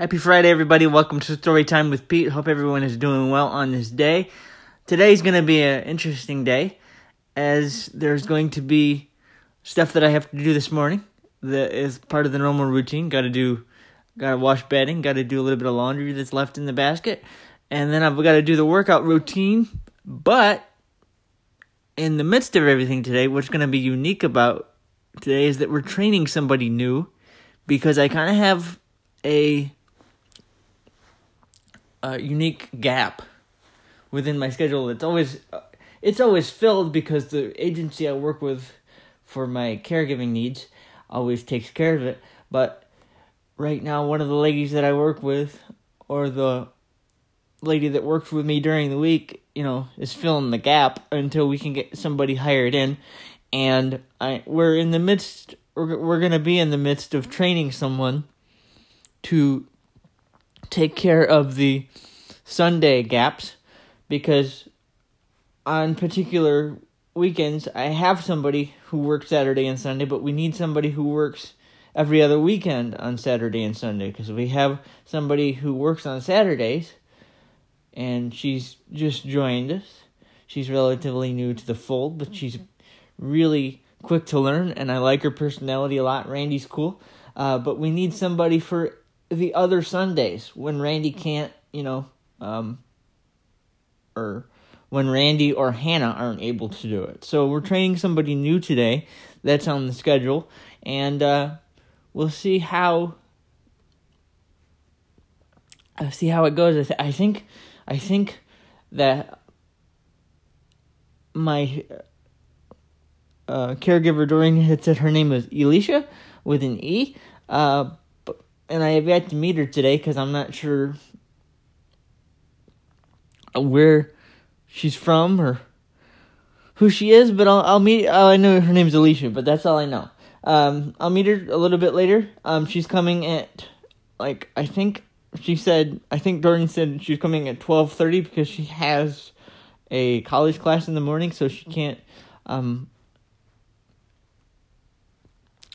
Happy Friday, everybody. Welcome to Story Time with Pete. Hope everyone is doing well on this day. Today's going to be an interesting day as there's going to be stuff that I have to do this morning that is part of the normal routine. Got to do, got to wash bedding, got to do a little bit of laundry that's left in the basket, and then I've got to do the workout routine. But in the midst of everything today, what's going to be unique about today is that we're training somebody new because I kind of have a a unique gap within my schedule. It's always uh, it's always filled because the agency I work with for my caregiving needs always takes care of it. But right now, one of the ladies that I work with, or the lady that works with me during the week, you know, is filling the gap until we can get somebody hired in. And I we're in the midst. We're we're gonna be in the midst of training someone to take care of the Sunday gaps because on particular weekends I have somebody who works Saturday and Sunday, but we need somebody who works every other weekend on Saturday and Sunday because we have somebody who works on Saturdays and she's just joined us. She's relatively new to the fold, but she's really quick to learn and I like her personality a lot. Randy's cool. Uh, but we need somebody for the other Sundays when Randy can't, you know, um, or when Randy or Hannah aren't able to do it. So we're training somebody new today that's on the schedule, and uh, we'll see how. Uh, see how it goes. I, th- I think, I think that my uh, caregiver during it said her name was Elisha with an E. Uh, and I have yet to meet her today because I'm not sure where she's from or who she is, but I'll I'll meet. Oh, I know her name's Alicia, but that's all I know. Um, I'll meet her a little bit later. Um, she's coming at like I think she said. I think Doreen said she's coming at twelve thirty because she has a college class in the morning, so she can't um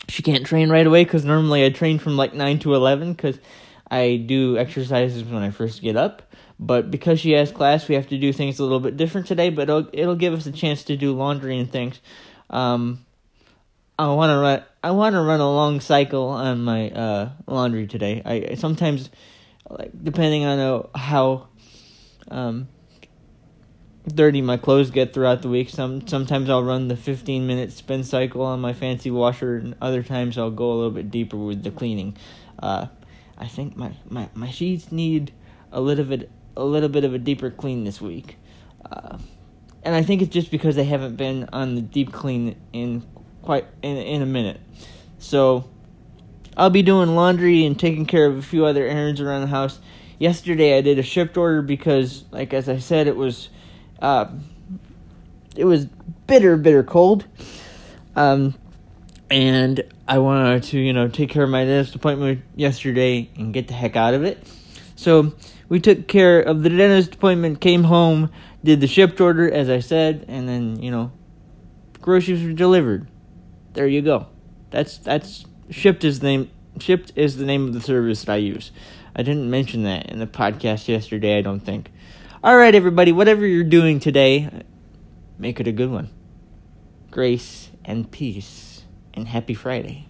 she can't train right away because normally I train from like 9 to 11 because I do exercises when I first get up. But because she has class, we have to do things a little bit different today, but it'll, it'll give us a chance to do laundry and things. Um, I want to run. I want to run a long cycle on my uh, laundry today. I sometimes, like depending on how um, dirty my clothes get throughout the week. Some sometimes I'll run the 15 minute spin cycle on my fancy washer, and other times I'll go a little bit deeper with the cleaning. Uh, I think my, my, my sheets need a little bit a little bit of a deeper clean this week, uh, and I think it's just because they haven't been on the deep clean in quite in in a minute. So I'll be doing laundry and taking care of a few other errands around the house. Yesterday I did a Shipt order because, like as I said, it was uh, it was bitter, bitter cold. Um, and I wanted to, you know, take care of my dentist appointment yesterday and get the heck out of it. So we took care of the dentist appointment, came home, did the Shipt order as I said, and then you know, groceries were delivered. There you go. That's that's Shipt is the name. Shipt is the name of the service that I use. I didn't mention that in the podcast yesterday. I don't think. All right, everybody, whatever you're doing today, make it a good one. Grace and peace, and happy Friday.